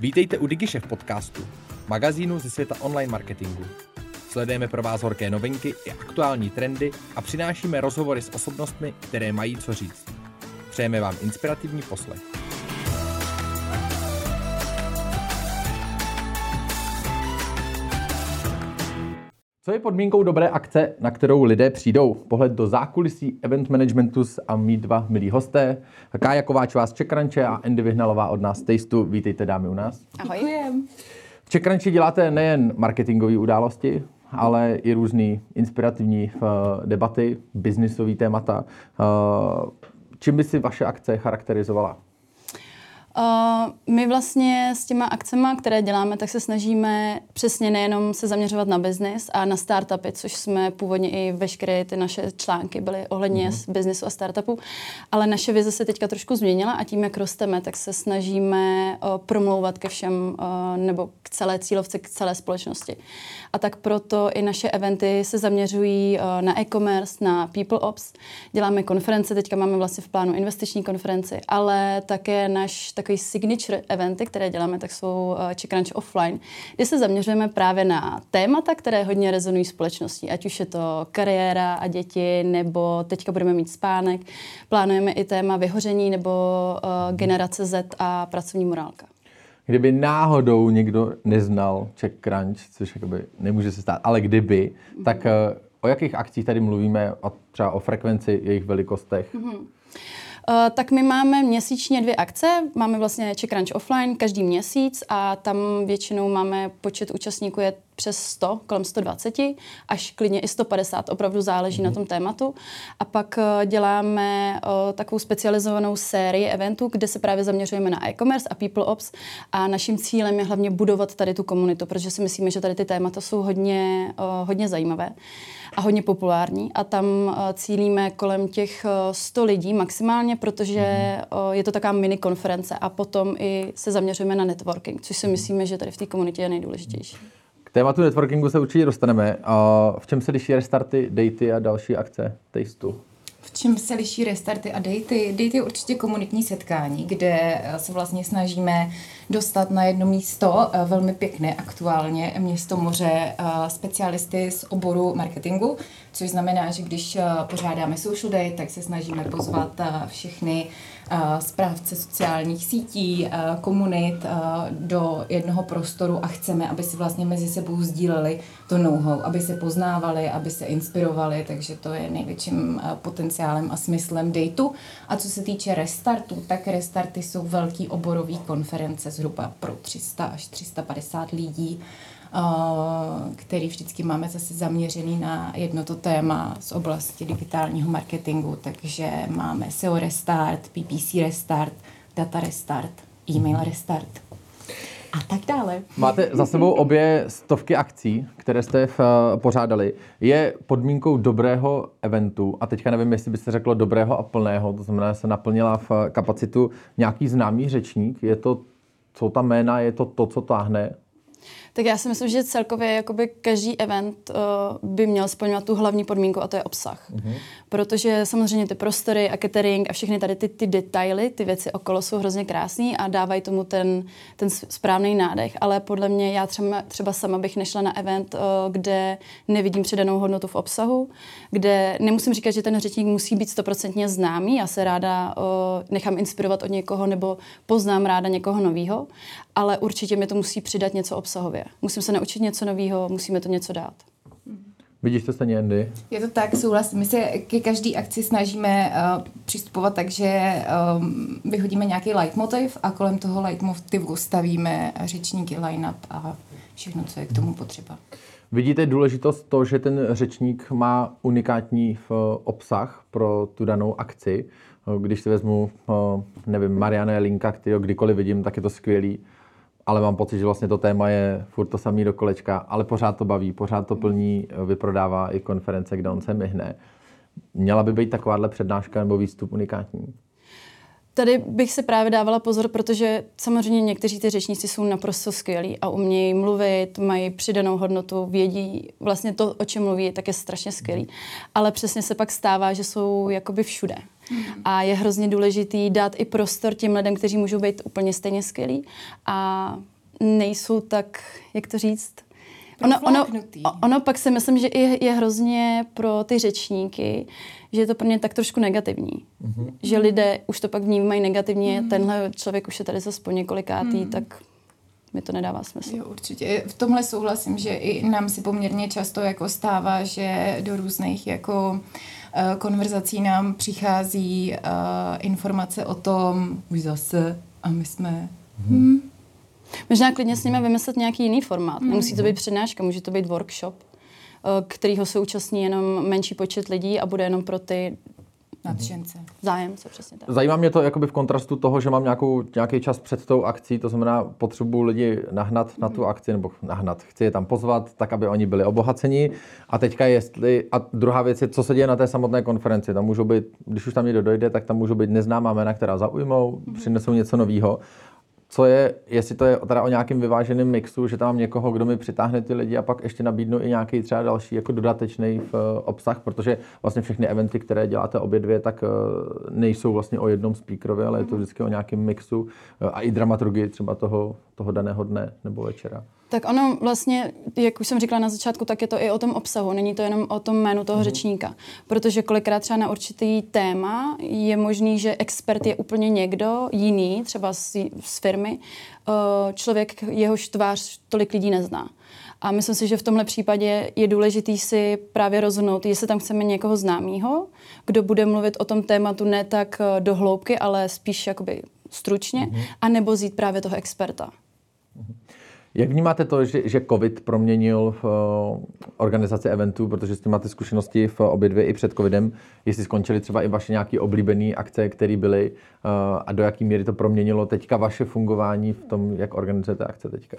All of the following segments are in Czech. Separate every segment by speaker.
Speaker 1: Vítejte u DigiShef podcastu, magazínu ze světa online marketingu. Sledujeme pro vás horké novinky i aktuální trendy a přinášíme rozhovory s osobnostmi, které mají co říct. Přejeme vám inspirativní poslech. Co je podmínkou dobré akce, na kterou lidé přijdou? Pohled do zákulisí event managementu a mý dva milí hosté. Kája Kováčová z Čekranče a Andy Vyhnalová od nás z Tasteu. Vítejte dámy u nás.
Speaker 2: Ahoj.
Speaker 3: Děkujem.
Speaker 1: V Čekranči děláte nejen marketingové události, ale i různé inspirativní uh, debaty, biznisové témata. Uh, čím by si vaše akce charakterizovala?
Speaker 2: Uh, my vlastně s těma akcemi, které děláme, tak se snažíme přesně nejenom se zaměřovat na biznis a na startupy, což jsme původně i veškeré ty naše články byly ohledně mm-hmm. biznisu a startupu, ale naše vize se teďka trošku změnila a tím, jak rosteme, tak se snažíme uh, promlouvat ke všem uh, nebo k celé cílovce, k celé společnosti. A tak proto i naše eventy se zaměřují uh, na e-commerce, na people ops. Děláme konference, teďka máme vlastně v plánu investiční konferenci, ale také náš takový signature eventy, které děláme, tak jsou Czech Crunch Offline, kde se zaměřujeme právě na témata, které hodně rezonují společností, ať už je to kariéra a děti, nebo teďka budeme mít spánek. Plánujeme i téma vyhoření nebo uh, generace Z a pracovní morálka.
Speaker 1: Kdyby náhodou někdo neznal Czech Crunch, což jakoby nemůže se stát, ale kdyby, mm-hmm. tak uh, o jakých akcích tady mluvíme, a třeba o frekvenci, jejich velikostech? Mm-hmm.
Speaker 2: Uh, tak my máme měsíčně dvě akce. Máme vlastně Czech Crunch Offline každý měsíc a tam většinou máme počet účastníků je přes 100, kolem 120, až klidně i 150, opravdu záleží mm. na tom tématu. A pak uh, děláme uh, takovou specializovanou sérii eventů, kde se právě zaměřujeme na e-commerce a people ops a naším cílem je hlavně budovat tady tu komunitu, protože si myslíme, že tady ty témata jsou hodně, uh, hodně zajímavé a hodně populární a tam uh, cílíme kolem těch uh, 100 lidí maximálně, protože uh, je to taková mini konference a potom i se zaměřujeme na networking, což si myslíme, že tady v té komunitě je nejdůležitější.
Speaker 1: K tématu networkingu se určitě dostaneme. A v čem se liší restarty, datey a další akce Tasteu?
Speaker 3: V čem se liší restarty a datey? Date je určitě komunitní setkání, kde se vlastně snažíme dostat na jedno místo velmi pěkné aktuálně město moře specialisty z oboru marketingu, což znamená, že když pořádáme social day, tak se snažíme pozvat všechny správce sociálních sítí, komunit do jednoho prostoru a chceme, aby si vlastně mezi sebou sdíleli to know-how, aby se poznávali, aby se inspirovali, takže to je největším potenciálem a smyslem dateu. A co se týče restartu, tak restarty jsou velký oborový konference zhruba pro 300 až 350 lidí, který vždycky máme zase zaměřený na jedno to téma z oblasti digitálního marketingu, takže máme SEO Restart, PPC Restart, Data Restart, E-mail Restart a tak dále.
Speaker 1: Máte za sebou obě stovky akcí, které jste v, uh, pořádali. Je podmínkou dobrého eventu, a teďka nevím, jestli byste řeklo dobrého a plného, to znamená, že se naplnila v kapacitu nějaký známý řečník, je to, co ta jména, je to to, co táhne
Speaker 2: tak já si myslím, že celkově jakoby každý event uh, by měl splňovat tu hlavní podmínku a to je obsah. Mm-hmm. Protože samozřejmě ty prostory a catering a všechny tady ty, ty detaily, ty věci okolo jsou hrozně krásné a dávají tomu ten, ten správný nádech. Ale podle mě já třeba, třeba sama bych nešla na event, uh, kde nevidím přidanou hodnotu v obsahu, kde nemusím říkat, že ten řečník musí být stoprocentně známý. Já se ráda uh, nechám inspirovat od někoho nebo poznám ráda někoho nového, ale určitě mi to musí přidat něco obsahově. Musím se naučit něco nového, musíme to něco dát.
Speaker 1: Vidíš to stejně, Andy?
Speaker 3: Je to tak, souhlasím. My se ke každé akci snažíme uh, přistupovat tak, že um, vyhodíme nějaký leitmotiv a kolem toho leitmotivu stavíme řečníky, line-up a všechno, co je k tomu potřeba.
Speaker 1: Vidíte důležitost to, že ten řečník má unikátní obsah pro tu danou akci. Když si vezmu, nevím, Marianne Linka, kterého kdykoliv vidím, tak je to skvělý ale mám pocit, že vlastně to téma je furt to samý do kolečka, ale pořád to baví, pořád to plní, vyprodává i konference, kde on se myhne. Měla by být takováhle přednáška nebo výstup unikátní?
Speaker 2: Tady bych se právě dávala pozor, protože samozřejmě někteří ty řečníci jsou naprosto skvělí a umějí mluvit, mají přidanou hodnotu, vědí vlastně to, o čem mluví, tak je strašně skvělý. Ale přesně se pak stává, že jsou jakoby všude. A je hrozně důležitý dát i prostor těm lidem, kteří můžou být úplně stejně skvělí a nejsou tak, jak to říct, Ono, ono, ono pak si myslím, že je, je hrozně pro ty řečníky, že je to pro ně tak trošku negativní. Mm-hmm. Že lidé už to pak vnímají negativně, mm-hmm. tenhle člověk už je tady zase po několikátý, mm-hmm. tak mi to nedává smysl.
Speaker 3: Jo, určitě. V tomhle souhlasím, že i nám si poměrně často jako stává, že do různých jako uh, konverzací nám přichází uh, informace o tom, už zase, a my jsme... Mm-hmm. Hmm,
Speaker 2: Možná klidně s nimi vymyslet nějaký jiný formát. Mm. Nemusí to být přednáška, může to být workshop, eh, kterýho se účastní jenom menší počet lidí a bude jenom pro ty
Speaker 3: Nadšence.
Speaker 2: Zájemce, přesně tak.
Speaker 1: Zajímá mě to jakoby v kontrastu toho, že mám nějakou, nějaký čas před tou akcí, to znamená, potřebuji lidi nahnat mm. na tu akci, nebo nahnat, chci je tam pozvat, tak, aby oni byli obohaceni. A teďka jestli, a druhá věc je, co se děje na té samotné konferenci. Tam můžou být, když už tam někdo dojde, tak tam můžou být neznámá jména, která zaujmou, mm. přinesou něco nového co je, jestli to je teda o nějakém vyváženém mixu, že tam mám někoho, kdo mi přitáhne ty lidi a pak ještě nabídnu i nějaký třeba další jako dodatečný v, eh, obsah, protože vlastně všechny eventy, které děláte obě dvě, tak eh, nejsou vlastně o jednom speakerovi, ale je to mhm. vždycky o nějakém mixu eh, a i dramaturgii třeba toho, toho daného dne nebo večera.
Speaker 2: Tak ono vlastně, jak už jsem říkala na začátku, tak je to i o tom obsahu, není to jenom o tom jménu toho mm. řečníka. Protože kolikrát třeba na určitý téma je možný, že expert je úplně někdo jiný, třeba z, z firmy, eh, člověk, jehož tvář tolik lidí nezná. A myslím si, že v tomhle případě je důležitý si právě rozhodnout, jestli tam chceme někoho známého, kdo bude mluvit o tom tématu ne tak eh, do hloubky, ale spíš jakoby stručně, mm-hmm. anebo zít právě toho experta.
Speaker 1: Mm-hmm. Jak vnímáte to, že, že COVID proměnil v uh, organizaci eventů, protože tím máte zkušenosti v obě dvě i před COVIDem, jestli skončily třeba i vaše nějaké oblíbené akce, které byly uh, a do jaké míry to proměnilo teďka vaše fungování v tom, jak organizujete akce teďka?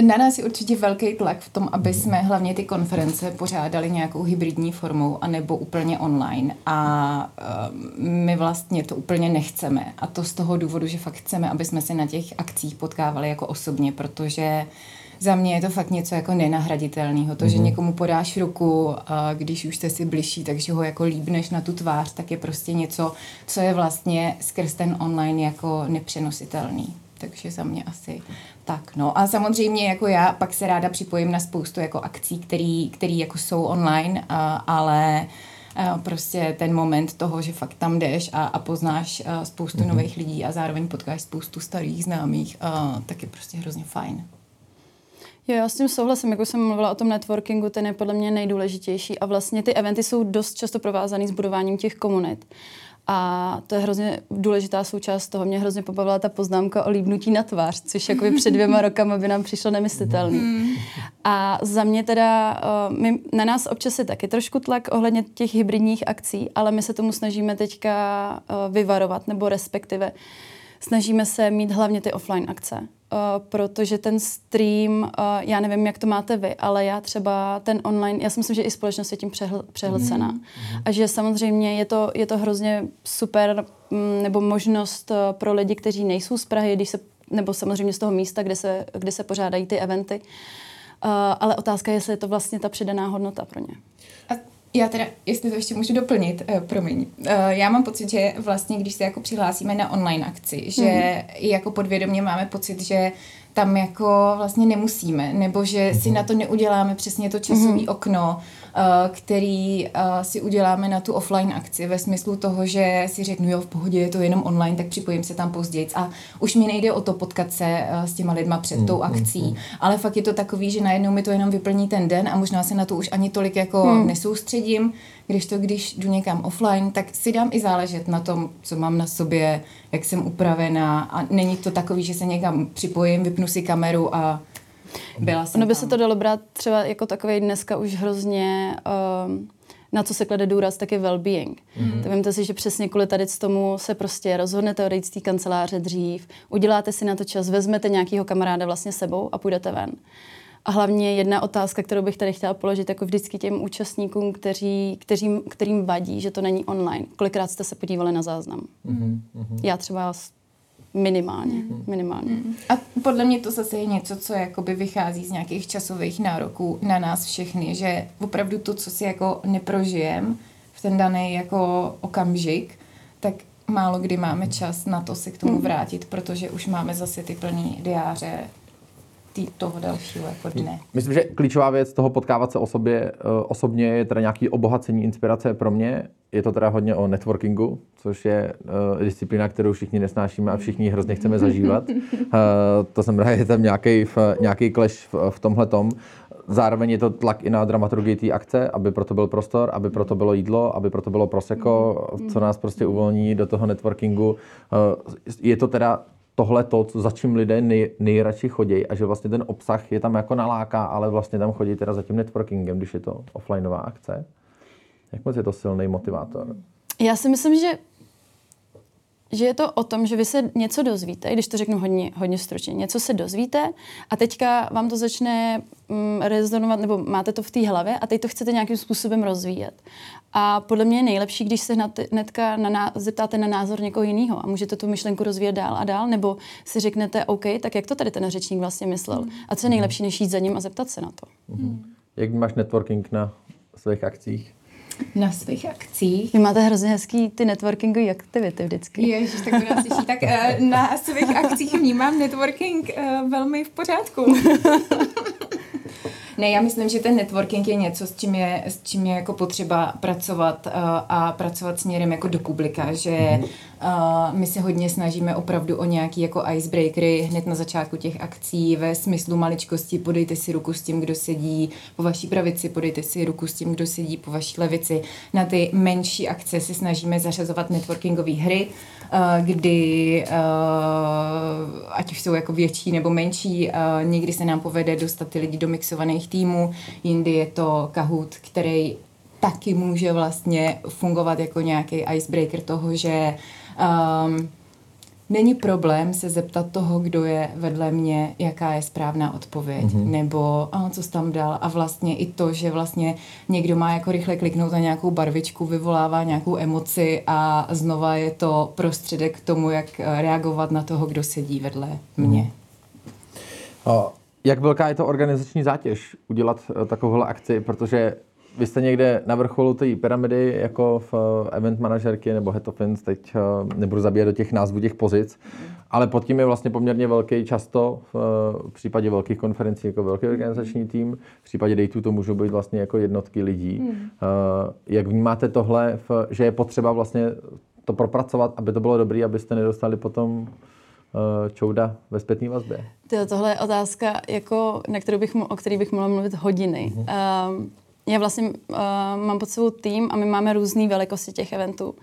Speaker 3: Na nás je určitě velký tlak v tom, aby jsme hlavně ty konference pořádali nějakou hybridní formou anebo úplně online. A uh, my vlastně to úplně nechceme. A to z toho důvodu, že fakt chceme, aby jsme se na těch akcích potkávali jako osobně, protože za mě je to fakt něco jako nenahraditelného. To, mm-hmm. že mhm. někomu podáš ruku, a když už jste si bližší, takže ho jako líbneš na tu tvář, tak je prostě něco, co je vlastně skrz ten online jako nepřenositelný. Takže za mě asi tak, no a samozřejmě jako já pak se ráda připojím na spoustu jako akcí, který, který jako jsou online, a, ale a prostě ten moment toho, že fakt tam jdeš a, a poznáš a spoustu mm-hmm. nových lidí a zároveň potkáš spoustu starých známých, a, tak je prostě hrozně fajn.
Speaker 2: Jo, já s tím souhlasím, jako jsem mluvila o tom networkingu, ten je podle mě nejdůležitější a vlastně ty eventy jsou dost často provázaný s budováním těch komunit. A to je hrozně důležitá součást toho. Mě hrozně pobavila ta poznámka o líbnutí na tvář, což jako před dvěma rokama by nám přišlo nemyslitelný. Mm. A za mě teda, uh, my, na nás občas je taky trošku tlak ohledně těch hybridních akcí, ale my se tomu snažíme teďka uh, vyvarovat, nebo respektive snažíme se mít hlavně ty offline akce. Uh, protože ten stream, uh, já nevím, jak to máte vy, ale já třeba ten online, já si myslím, že i společnost je tím přehl, přehlcená. Mm. A že samozřejmě je to, je to hrozně super m, nebo možnost uh, pro lidi, kteří nejsou z Prahy, když se, nebo samozřejmě z toho místa, kde se, kde se pořádají ty eventy. Uh, ale otázka je, jestli je to vlastně ta přidaná hodnota pro ně.
Speaker 3: Já teda, jestli to ještě můžu doplnit, uh, promiň. Uh, já mám pocit, že vlastně, když se jako přihlásíme na online akci, že mm. i jako podvědomě máme pocit, že tam jako vlastně nemusíme, nebo že si mhm. na to neuděláme přesně to časové mm. okno, který eh, si uděláme na tu offline akci ve smyslu toho, že si řeknu, jo, v pohodě je to jenom online, tak připojím se tam později. A už mi nejde o to potkat se eh, s těma lidma před mm, tou akcí, mm, mm. ale fakt je to takový, že najednou mi to jenom vyplní ten den a možná se na to už ani tolik jako mm. nesoustředím, když to, když jdu někam offline, tak si dám i záležet na tom, co mám na sobě, jak jsem upravená a není to takový, že se někam připojím, vypnu si kameru a byla jsem
Speaker 2: Ono by tam. se to dalo brát třeba jako takový dneska už hrozně... Um, na co se klade důraz, tak je well-being. Mm-hmm. Tak vemte si, že přesně kvůli tady z tomu se prostě rozhodnete odejít z té kanceláře dřív, uděláte si na to čas, vezmete nějakého kamaráda vlastně sebou a půjdete ven. A hlavně jedna otázka, kterou bych tady chtěla položit jako vždycky těm účastníkům, kteří, kteřím, kterým vadí, že to není online. Kolikrát jste se podívali na záznam? Mm-hmm. Já třeba Minimálně, mm. minimálně. Mm.
Speaker 3: A podle mě to zase je něco, co jakoby vychází z nějakých časových nároků na nás všechny, že opravdu to, co si jako neprožijem v ten daný jako okamžik, tak málo kdy máme čas na to se k tomu hmm. vrátit, protože už máme zase ty plný diáře tý, toho dalšího jako dne.
Speaker 1: Myslím, že klíčová věc toho potkávat se osobě, eh, osobně je teda nějaký obohacení, inspirace pro mě. Je to teda hodně o networkingu, což je uh, disciplína, kterou všichni nesnášíme a všichni hrozně chceme zažívat. Uh, to znamená, je tam nějaký, nějaký clash v, v tomhle tom. Zároveň je to tlak i na dramaturgii té akce, aby proto byl prostor, aby proto bylo jídlo, aby proto bylo proseko, co nás prostě uvolní do toho networkingu. Je to teda tohle to, za čím lidé nej, nejradši chodí a že vlastně ten obsah je tam jako naláká, ale vlastně tam chodí teda za tím networkingem, když je to offlineová akce. Jak moc je to silný motivátor?
Speaker 2: Já si myslím, že že je to o tom, že vy se něco dozvíte, když to řeknu hodně, hodně stručně, něco se dozvíte a teďka vám to začne mm, rezonovat, nebo máte to v té hlavě a teď to chcete nějakým způsobem rozvíjet. A podle mě je nejlepší, když se hnedka na, na, zeptáte na názor někoho jiného a můžete tu myšlenku rozvíjet dál a dál, nebo si řeknete, OK, tak jak to tady ten řečník vlastně myslel. Mm. A co je nejlepší, než jít za ním a zeptat se na to.
Speaker 1: Mm. Jak máš networking na svých akcích?
Speaker 3: Na svých akcích.
Speaker 2: Vy máte hrozně hezký ty networkingové aktivity vždycky.
Speaker 3: Ježiš, tak to nás Tak uh, na svých akcích vnímám networking uh, velmi v pořádku. Ne, já myslím, že ten networking je něco, s čím je, s čím je jako potřeba pracovat uh, a pracovat směrem jako do publika, že mm-hmm. Uh, my se hodně snažíme opravdu o nějaký jako icebreakery hned na začátku těch akcí ve smyslu maličkosti, podejte si ruku s tím, kdo sedí po vaší pravici, podejte si ruku s tím, kdo sedí po vaší levici. Na ty menší akce si snažíme zařazovat networkingové hry, uh, kdy uh, ať už jsou jako větší nebo menší, uh, někdy se nám povede dostat ty lidi do mixovaných týmů, jindy je to Kahoot, který taky může vlastně fungovat jako nějaký icebreaker toho, že um, není problém se zeptat toho, kdo je vedle mě, jaká je správná odpověď, mm-hmm. nebo a, co jsi tam dal. A vlastně i to, že vlastně někdo má jako rychle kliknout na nějakou barvičku, vyvolává nějakou emoci a znova je to prostředek k tomu, jak reagovat na toho, kdo sedí vedle mě. Mm.
Speaker 1: A jak velká je to organizační zátěž udělat eh, takovouhle akci, protože vy jste někde na vrcholu té pyramidy jako v eh, event manažerky nebo head of events, teď eh, nebudu zabíjet do těch názvů těch pozic, ale pod tím je vlastně poměrně velký často v případě velkých konferencí jako velký organizační tým, v případě dejtů to můžou být vlastně jako jednotky lidí. Hmm. Jak vnímáte tohle, že je potřeba vlastně to propracovat, aby to bylo dobré, abyste nedostali potom Eh, čouda ve zpětné vazbě?
Speaker 2: Tohle je otázka, jako, na kterou bych, o který bych mohla mluvit hodiny. Uh-huh. Uh, já vlastně uh, mám pod sebou tým a my máme různé velikosti těch eventů.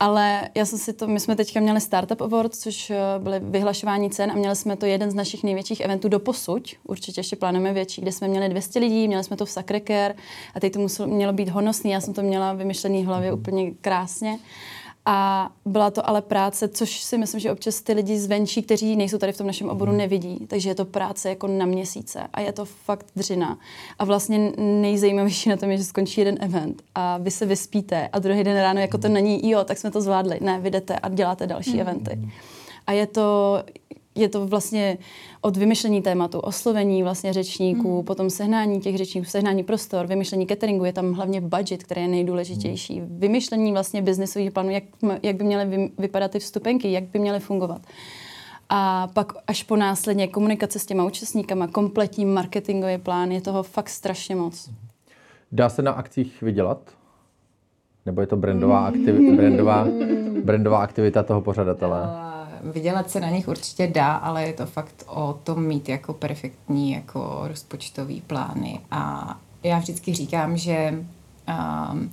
Speaker 2: Ale já jsem si to, my jsme teďka měli Startup Award, což uh, byly vyhlašování cen a měli jsme to jeden z našich největších eventů do posuť, určitě ještě plánujeme větší, kde jsme měli 200 lidí, měli jsme to v Sacré a teď to muselo, mělo být honosný, já jsem to měla vymyšlený v hlavě úplně krásně. A byla to ale práce, což si myslím, že občas ty lidi zvenčí, kteří nejsou tady v tom našem oboru, nevidí. Takže je to práce jako na měsíce a je to fakt dřina. A vlastně nejzajímavější na tom je, že skončí jeden event a vy se vyspíte a druhý den ráno jako to není, jo, tak jsme to zvládli. Ne, vy jdete a děláte další mm. eventy. A je to, je to vlastně od vymyšlení tématu, oslovení vlastně řečníků, mm. potom sehnání těch řečníků, sehnání prostor, vymyšlení cateringu, je tam hlavně budget, který je nejdůležitější. Mm. Vymyšlení vlastně biznesových plánů, jak, jak by měly vypadat ty vstupenky, jak by měly fungovat. A pak až po následně komunikace s těma účastníkama, kompletní marketingový plán, je toho fakt strašně moc.
Speaker 1: Dá se na akcích vydělat? Nebo je to brandová, aktiv- brandová, brandová aktivita toho pořadatele?
Speaker 3: Vydělat se na nich určitě dá, ale je to fakt o tom mít jako perfektní jako rozpočtový plány. A já vždycky říkám, že um,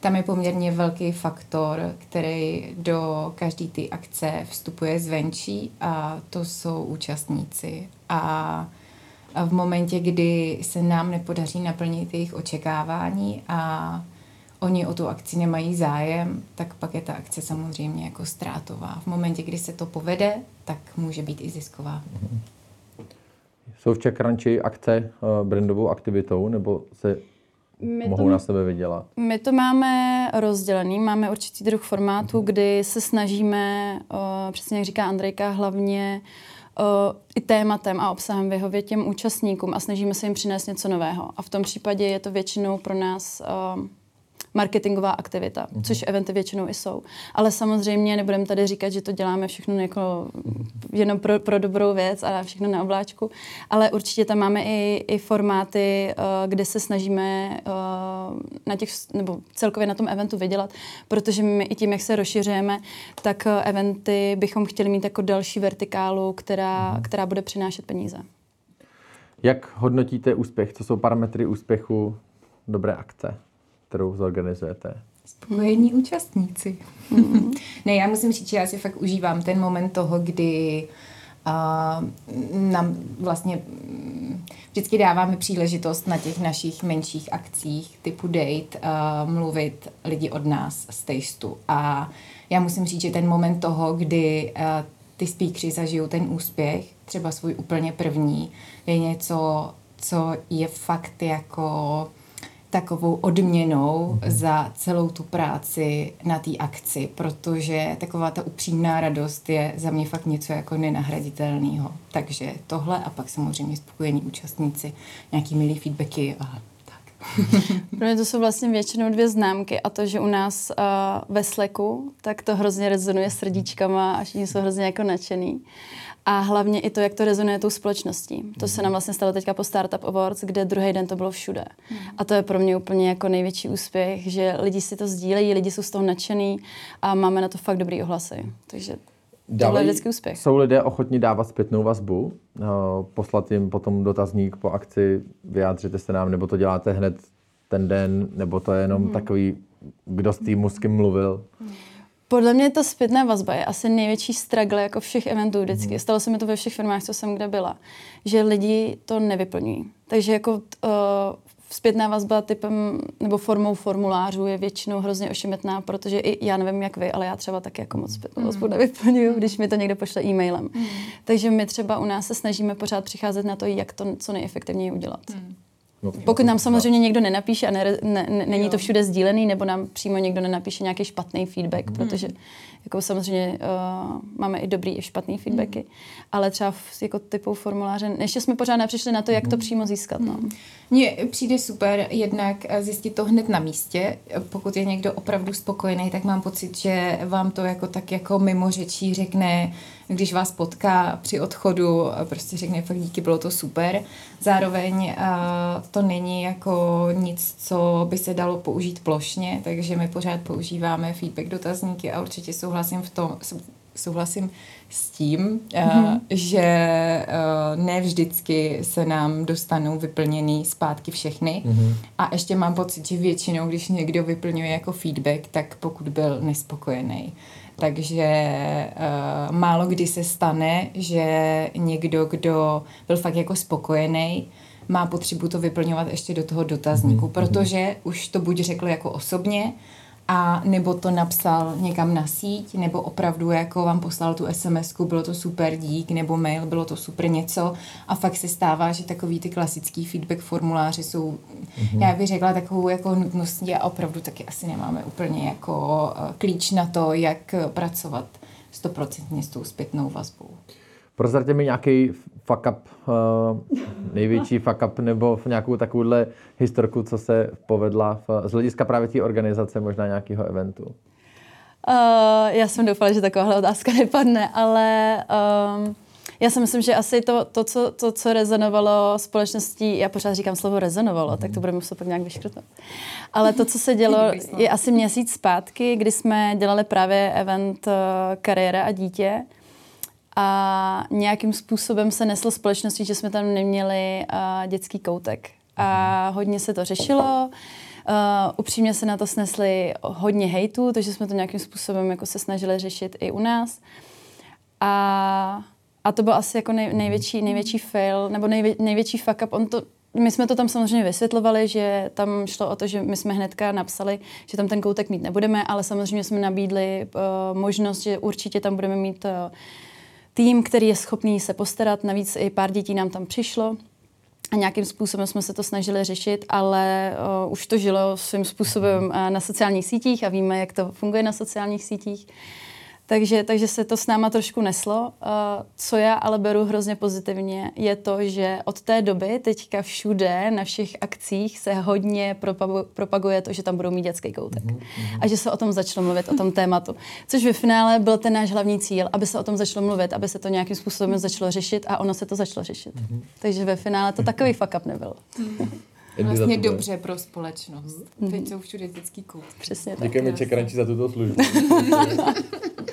Speaker 3: tam je poměrně velký faktor, který do každé ty akce vstupuje zvenčí a to jsou účastníci. A v momentě, kdy se nám nepodaří naplnit jejich očekávání a oni o tu akci nemají zájem, tak pak je ta akce samozřejmě jako ztrátová. V momentě, kdy se to povede, tak může být i zisková.
Speaker 1: Jsou v Čekranči akce uh, brandovou aktivitou, nebo se my mohou to, na sebe vydělat?
Speaker 2: My to máme rozdělený, máme určitý druh formátu, kdy se snažíme, uh, přesně jak říká Andrejka, hlavně uh, i tématem a obsahem vyhovět těm účastníkům a snažíme se jim přinést něco nového. A v tom případě je to většinou pro nás marketingová aktivita, mm-hmm. což eventy většinou i jsou. Ale samozřejmě nebudeme tady říkat, že to děláme všechno jako jenom pro, pro dobrou věc a všechno na obláčku, ale určitě tam máme i, i formáty, uh, kde se snažíme uh, na těch, nebo celkově na tom eventu vydělat, protože my i tím, jak se rozšiřujeme, tak uh, eventy bychom chtěli mít jako další vertikálu, která, mm-hmm. která bude přinášet peníze.
Speaker 1: Jak hodnotíte úspěch? Co jsou parametry úspěchu dobré akce, kterou zorganizujete?
Speaker 3: Spokojení účastníci. Mm-hmm. ne, já musím říct, že já si fakt užívám ten moment toho, kdy uh, nám vlastně mm, vždycky dáváme příležitost na těch našich menších akcích typu date uh, mluvit lidi od nás z Tasteu. A já musím říct, že ten moment toho, kdy uh, ty speakři zažijou ten úspěch, třeba svůj úplně první, je něco, co je fakt jako takovou odměnou mm-hmm. za celou tu práci na té akci, protože taková ta upřímná radost je za mě fakt něco jako nenahraditelného. Takže tohle a pak samozřejmě spokojení účastníci, nějaký milý feedbacky a
Speaker 2: Pro mě to jsou vlastně většinou dvě známky a to, že u nás uh, ve Slacku, tak to hrozně rezonuje srdíčkama a všichni jsou hrozně jako nadšený. A hlavně i to, jak to rezonuje tou společností. To se nám vlastně stalo teďka po Startup Awards, kde druhý den to bylo všude. A to je pro mě úplně jako největší úspěch, že lidi si to sdílejí, lidi jsou z toho nadšený a máme na to fakt dobrý ohlasy. Takže Tohle je vždycky úspěch.
Speaker 1: Jsou lidé ochotní dávat zpětnou vazbu, uh, poslat jim potom dotazník po akci, vyjádřete se nám, nebo to děláte hned ten den, nebo to je jenom hmm. takový, kdo s týmu s kým mluvil?
Speaker 2: Podle mě ta zpětná vazba je asi největší struggle jako všech eventů vždycky. Hmm. Stalo se mi to ve všech firmách, co jsem kde byla, že lidi to nevyplňují. Takže jako uh, zpětná vazba typem nebo formou formulářů je většinou hrozně ošemetná, protože i já nevím, jak vy, ale já třeba taky jako moc zpětnou vazbu mm. nevyplňuju, když mi to někdo pošle e-mailem. Mm. Takže my třeba u nás se snažíme pořád přicházet na to, jak to co nejefektivněji udělat. Mm. No, Pokud nám samozřejmě někdo nenapíše a ne, ne, ne, není to všude sdílený, nebo nám přímo někdo nenapíše nějaký špatný feedback, mm. protože jako samozřejmě uh, máme i dobrý i špatný feedbacky, mm. ale třeba v, jako typou formuláře, ještě jsme pořád nepřišli na to, jak to mhm. přímo získat. No.
Speaker 3: Mm. Mně přijde super jednak eh, zjistit to hned na místě. Pokud je někdo opravdu spokojený, tak mám pocit, že vám to jako tak jako mimo řečí řekne, když vás potká při odchodu, prostě řekne fakt díky, bylo to super. Zároveň to není jako nic, co by se dalo použít plošně, takže my pořád používáme feedback dotazníky a určitě souhlasím v tom, souhlasím s tím, mm-hmm. že ne vždycky se nám dostanou vyplněný zpátky všechny. Mm-hmm. A ještě mám pocit, že většinou, když někdo vyplňuje jako feedback, tak pokud byl nespokojený. Takže uh, málo kdy se stane, že někdo, kdo byl fakt jako spokojený, má potřebu to vyplňovat ještě do toho dotazníku, mm-hmm. protože už to buď řekl jako osobně, a nebo to napsal někam na síť, nebo opravdu jako vám poslal tu sms bylo to super dík, nebo mail, bylo to super něco a fakt se stává, že takový ty klasický feedback formuláře jsou, mm-hmm. já bych řekla, takovou jako nutností a opravdu taky asi nemáme úplně jako uh, klíč na to, jak pracovat stoprocentně s tou zpětnou vazbou.
Speaker 1: Prozraďte mi nějaký fuck up, uh, největší fuck up nebo v nějakou takovouhle historku, co se povedla v, z hlediska právě té organizace možná nějakého eventu?
Speaker 2: Uh, já jsem doufala, že takováhle otázka nepadne, ale um, já si myslím, že asi to, to, co, to, co rezonovalo společností, já pořád říkám slovo rezonovalo, mm. tak to budeme muset pak nějak vyškrtnout. Ale to, co se dělo, je asi měsíc zpátky, kdy jsme dělali právě event uh, Kariéra a dítě a nějakým způsobem se nesl společností, že jsme tam neměli uh, dětský koutek. A mhm. hodně se to řešilo. Uh, upřímně se na to snesli hodně hejtů, takže jsme to nějakým způsobem jako se snažili řešit i u nás. A, a to byl asi jako nej, největší, největší fail, nebo nejvě, největší fuck up. On to, my jsme to tam samozřejmě vysvětlovali, že tam šlo o to, že my jsme hnedka napsali, že tam ten koutek mít nebudeme, ale samozřejmě jsme nabídli uh, možnost, že určitě tam budeme mít uh, tým, který je schopný se postarat. Navíc i pár dětí nám tam přišlo. A nějakým způsobem jsme se to snažili řešit, ale uh, už to žilo svým způsobem uh, na sociálních sítích a víme, jak to funguje na sociálních sítích. Takže, takže se to s náma trošku neslo. Uh, co já ale beru hrozně pozitivně, je to, že od té doby teďka všude na všech akcích se hodně propaguje to, že tam budou mít dětský koutek. Mm-hmm. A že se o tom začalo mluvit, o tom tématu. Což ve finále byl ten náš hlavní cíl, aby se o tom začalo mluvit, aby se to nějakým způsobem začalo řešit a ono se to začalo řešit. Mm-hmm. Takže ve finále to takový fuck up nebyl.
Speaker 3: Vlastně dobře pro společnost. Mm-hmm. Teď jsou všude dětský koutky.
Speaker 2: Přesně
Speaker 1: tak. Děkujeme Čekranči za tuto službu.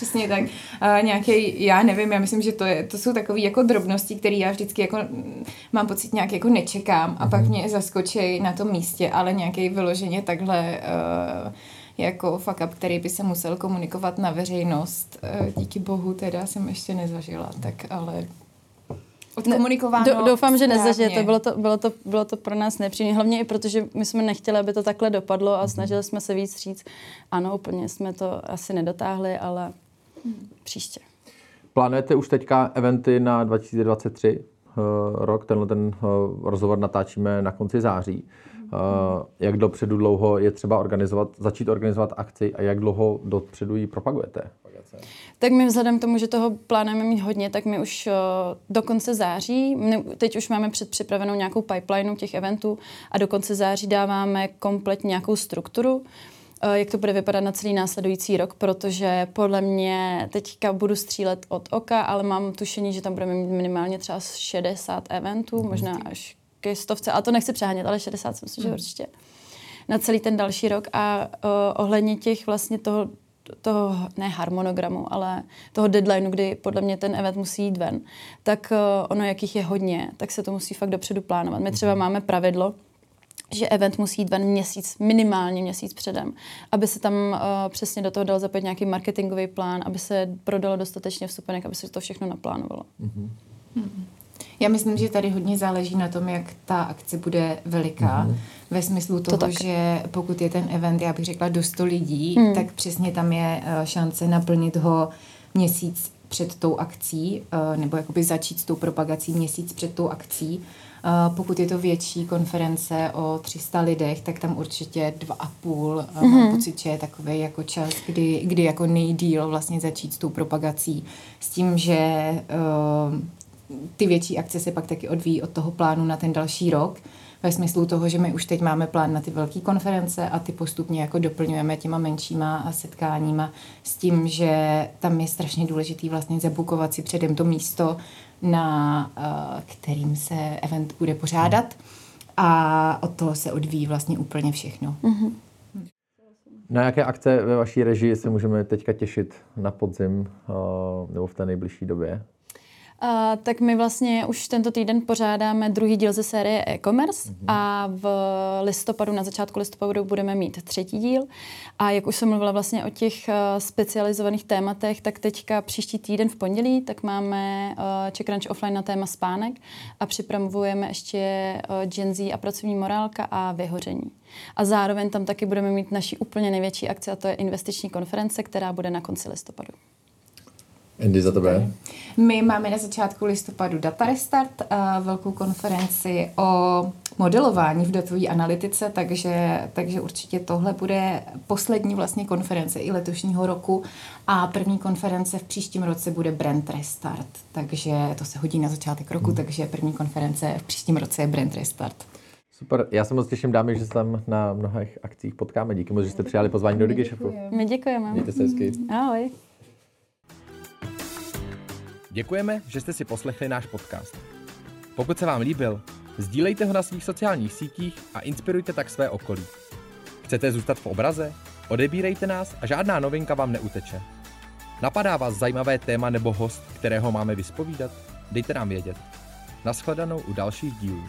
Speaker 3: Přesně tak. A nějaký, já nevím, já myslím, že to, je, to jsou takové jako drobnosti, které já vždycky jako mm, mám pocit nějak jako nečekám a pak mhm. mě zaskočí na tom místě, ale nějaký vyloženě takhle uh, jako fuck up, který by se musel komunikovat na veřejnost. Uh, díky bohu teda jsem ještě nezažila, tak ale odkomunikováno.
Speaker 2: Do, doufám, že nezažijete. Bylo to, bylo, to, bylo to pro nás nepříjemné. Hlavně i protože my jsme nechtěli, aby to takhle dopadlo a snažili jsme se víc říct. Ano, úplně jsme to asi nedotáhli, ale. Příště.
Speaker 1: Plánujete už teďka eventy na 2023 uh, eh, rok? Tenhle ten uh, rozhovor natáčíme na konci září. Uh, jak dopředu dlouho je třeba organizovat, začít organizovat akci a jak dlouho dopředu ji propagujete?
Speaker 2: Tak my vzhledem k tomu, že toho plánujeme mít hodně, tak my už uh, do konce září, my teď už máme předpřipravenou nějakou pipeline těch eventů a do konce září dáváme kompletně nějakou strukturu, uh, jak to bude vypadat na celý následující rok, protože podle mě teďka budu střílet od oka, ale mám tušení, že tam budeme mít minimálně třeba 60 eventů, možná až ke stovce, ale to nechci přehánět, ale 60 si myslím, že hmm. určitě na celý ten další rok a uh, ohledně těch vlastně toho toho, ne harmonogramu, ale toho deadlineu, kdy podle mě ten event musí jít ven, tak uh, ono, jakých je hodně, tak se to musí fakt dopředu plánovat. My třeba mhm. máme pravidlo, že event musí jít ven měsíc, minimálně měsíc předem, aby se tam uh, přesně do toho dal zapojit nějaký marketingový plán, aby se prodalo dostatečně vstupenek, aby se to všechno naplánovalo. Mm-hmm.
Speaker 3: Mm-hmm. Já myslím, že tady hodně záleží na tom, jak ta akce bude veliká. Mm-hmm. Ve smyslu toho, to že pokud je ten event, já bych řekla, do 100 lidí, mm. tak přesně tam je uh, šance naplnit ho měsíc před tou akcí, uh, nebo jakoby začít s tou propagací měsíc před tou akcí. Uh, pokud je to větší konference o 300 lidech, tak tam určitě dva a půl. Mm-hmm. Mám pocit, že je takový jako čas, kdy, kdy jako nejdíl vlastně začít s tou propagací. S tím, že uh, ty větší akce se pak taky odvíjí od toho plánu na ten další rok, ve smyslu toho, že my už teď máme plán na ty velké konference a ty postupně jako doplňujeme těma menšíma setkáníma s tím, že tam je strašně důležitý vlastně zabukovat si předem to místo, na uh, kterým se event bude pořádat a od toho se odvíjí vlastně úplně všechno. Mm-hmm.
Speaker 1: Na jaké akce ve vaší režii se můžeme teďka těšit na podzim uh, nebo v té nejbližší době?
Speaker 2: Uh, tak my vlastně už tento týden pořádáme druhý díl ze série e-commerce mm-hmm. a v listopadu, na začátku listopadu budeme mít třetí díl. A jak už jsem mluvila vlastně o těch uh, specializovaných tématech, tak teďka příští týden v pondělí, tak máme uh, Czech Crunch offline na téma spánek a připravujeme ještě uh, Gen Z a pracovní morálka a vyhoření. A zároveň tam taky budeme mít naši úplně největší akci a to je investiční konference, která bude na konci listopadu.
Speaker 1: Andy, za tebe?
Speaker 3: My máme na začátku listopadu Data Restart, velkou konferenci o modelování v datové analytice, takže, takže určitě tohle bude poslední vlastně konference i letošního roku a první konference v příštím roce bude Brand Restart, takže to se hodí na začátek roku, hmm. takže první konference v příštím roce je Brand Restart.
Speaker 1: Super, já se moc těším, dámy, že se tam na mnohých akcích potkáme. Díky moc, že jste přijali pozvání do DigiShefu.
Speaker 2: My děkujeme.
Speaker 1: Mějte se hezky.
Speaker 2: Ahoj.
Speaker 4: Děkujeme, že jste si poslechli náš podcast. Pokud se vám líbil, sdílejte ho na svých sociálních sítích a inspirujte tak své okolí. Chcete zůstat v obraze? Odebírejte nás a žádná novinka vám neuteče. Napadá vás zajímavé téma nebo host, kterého máme vyspovídat? Dejte nám vědět. Naschledanou u dalších dílů.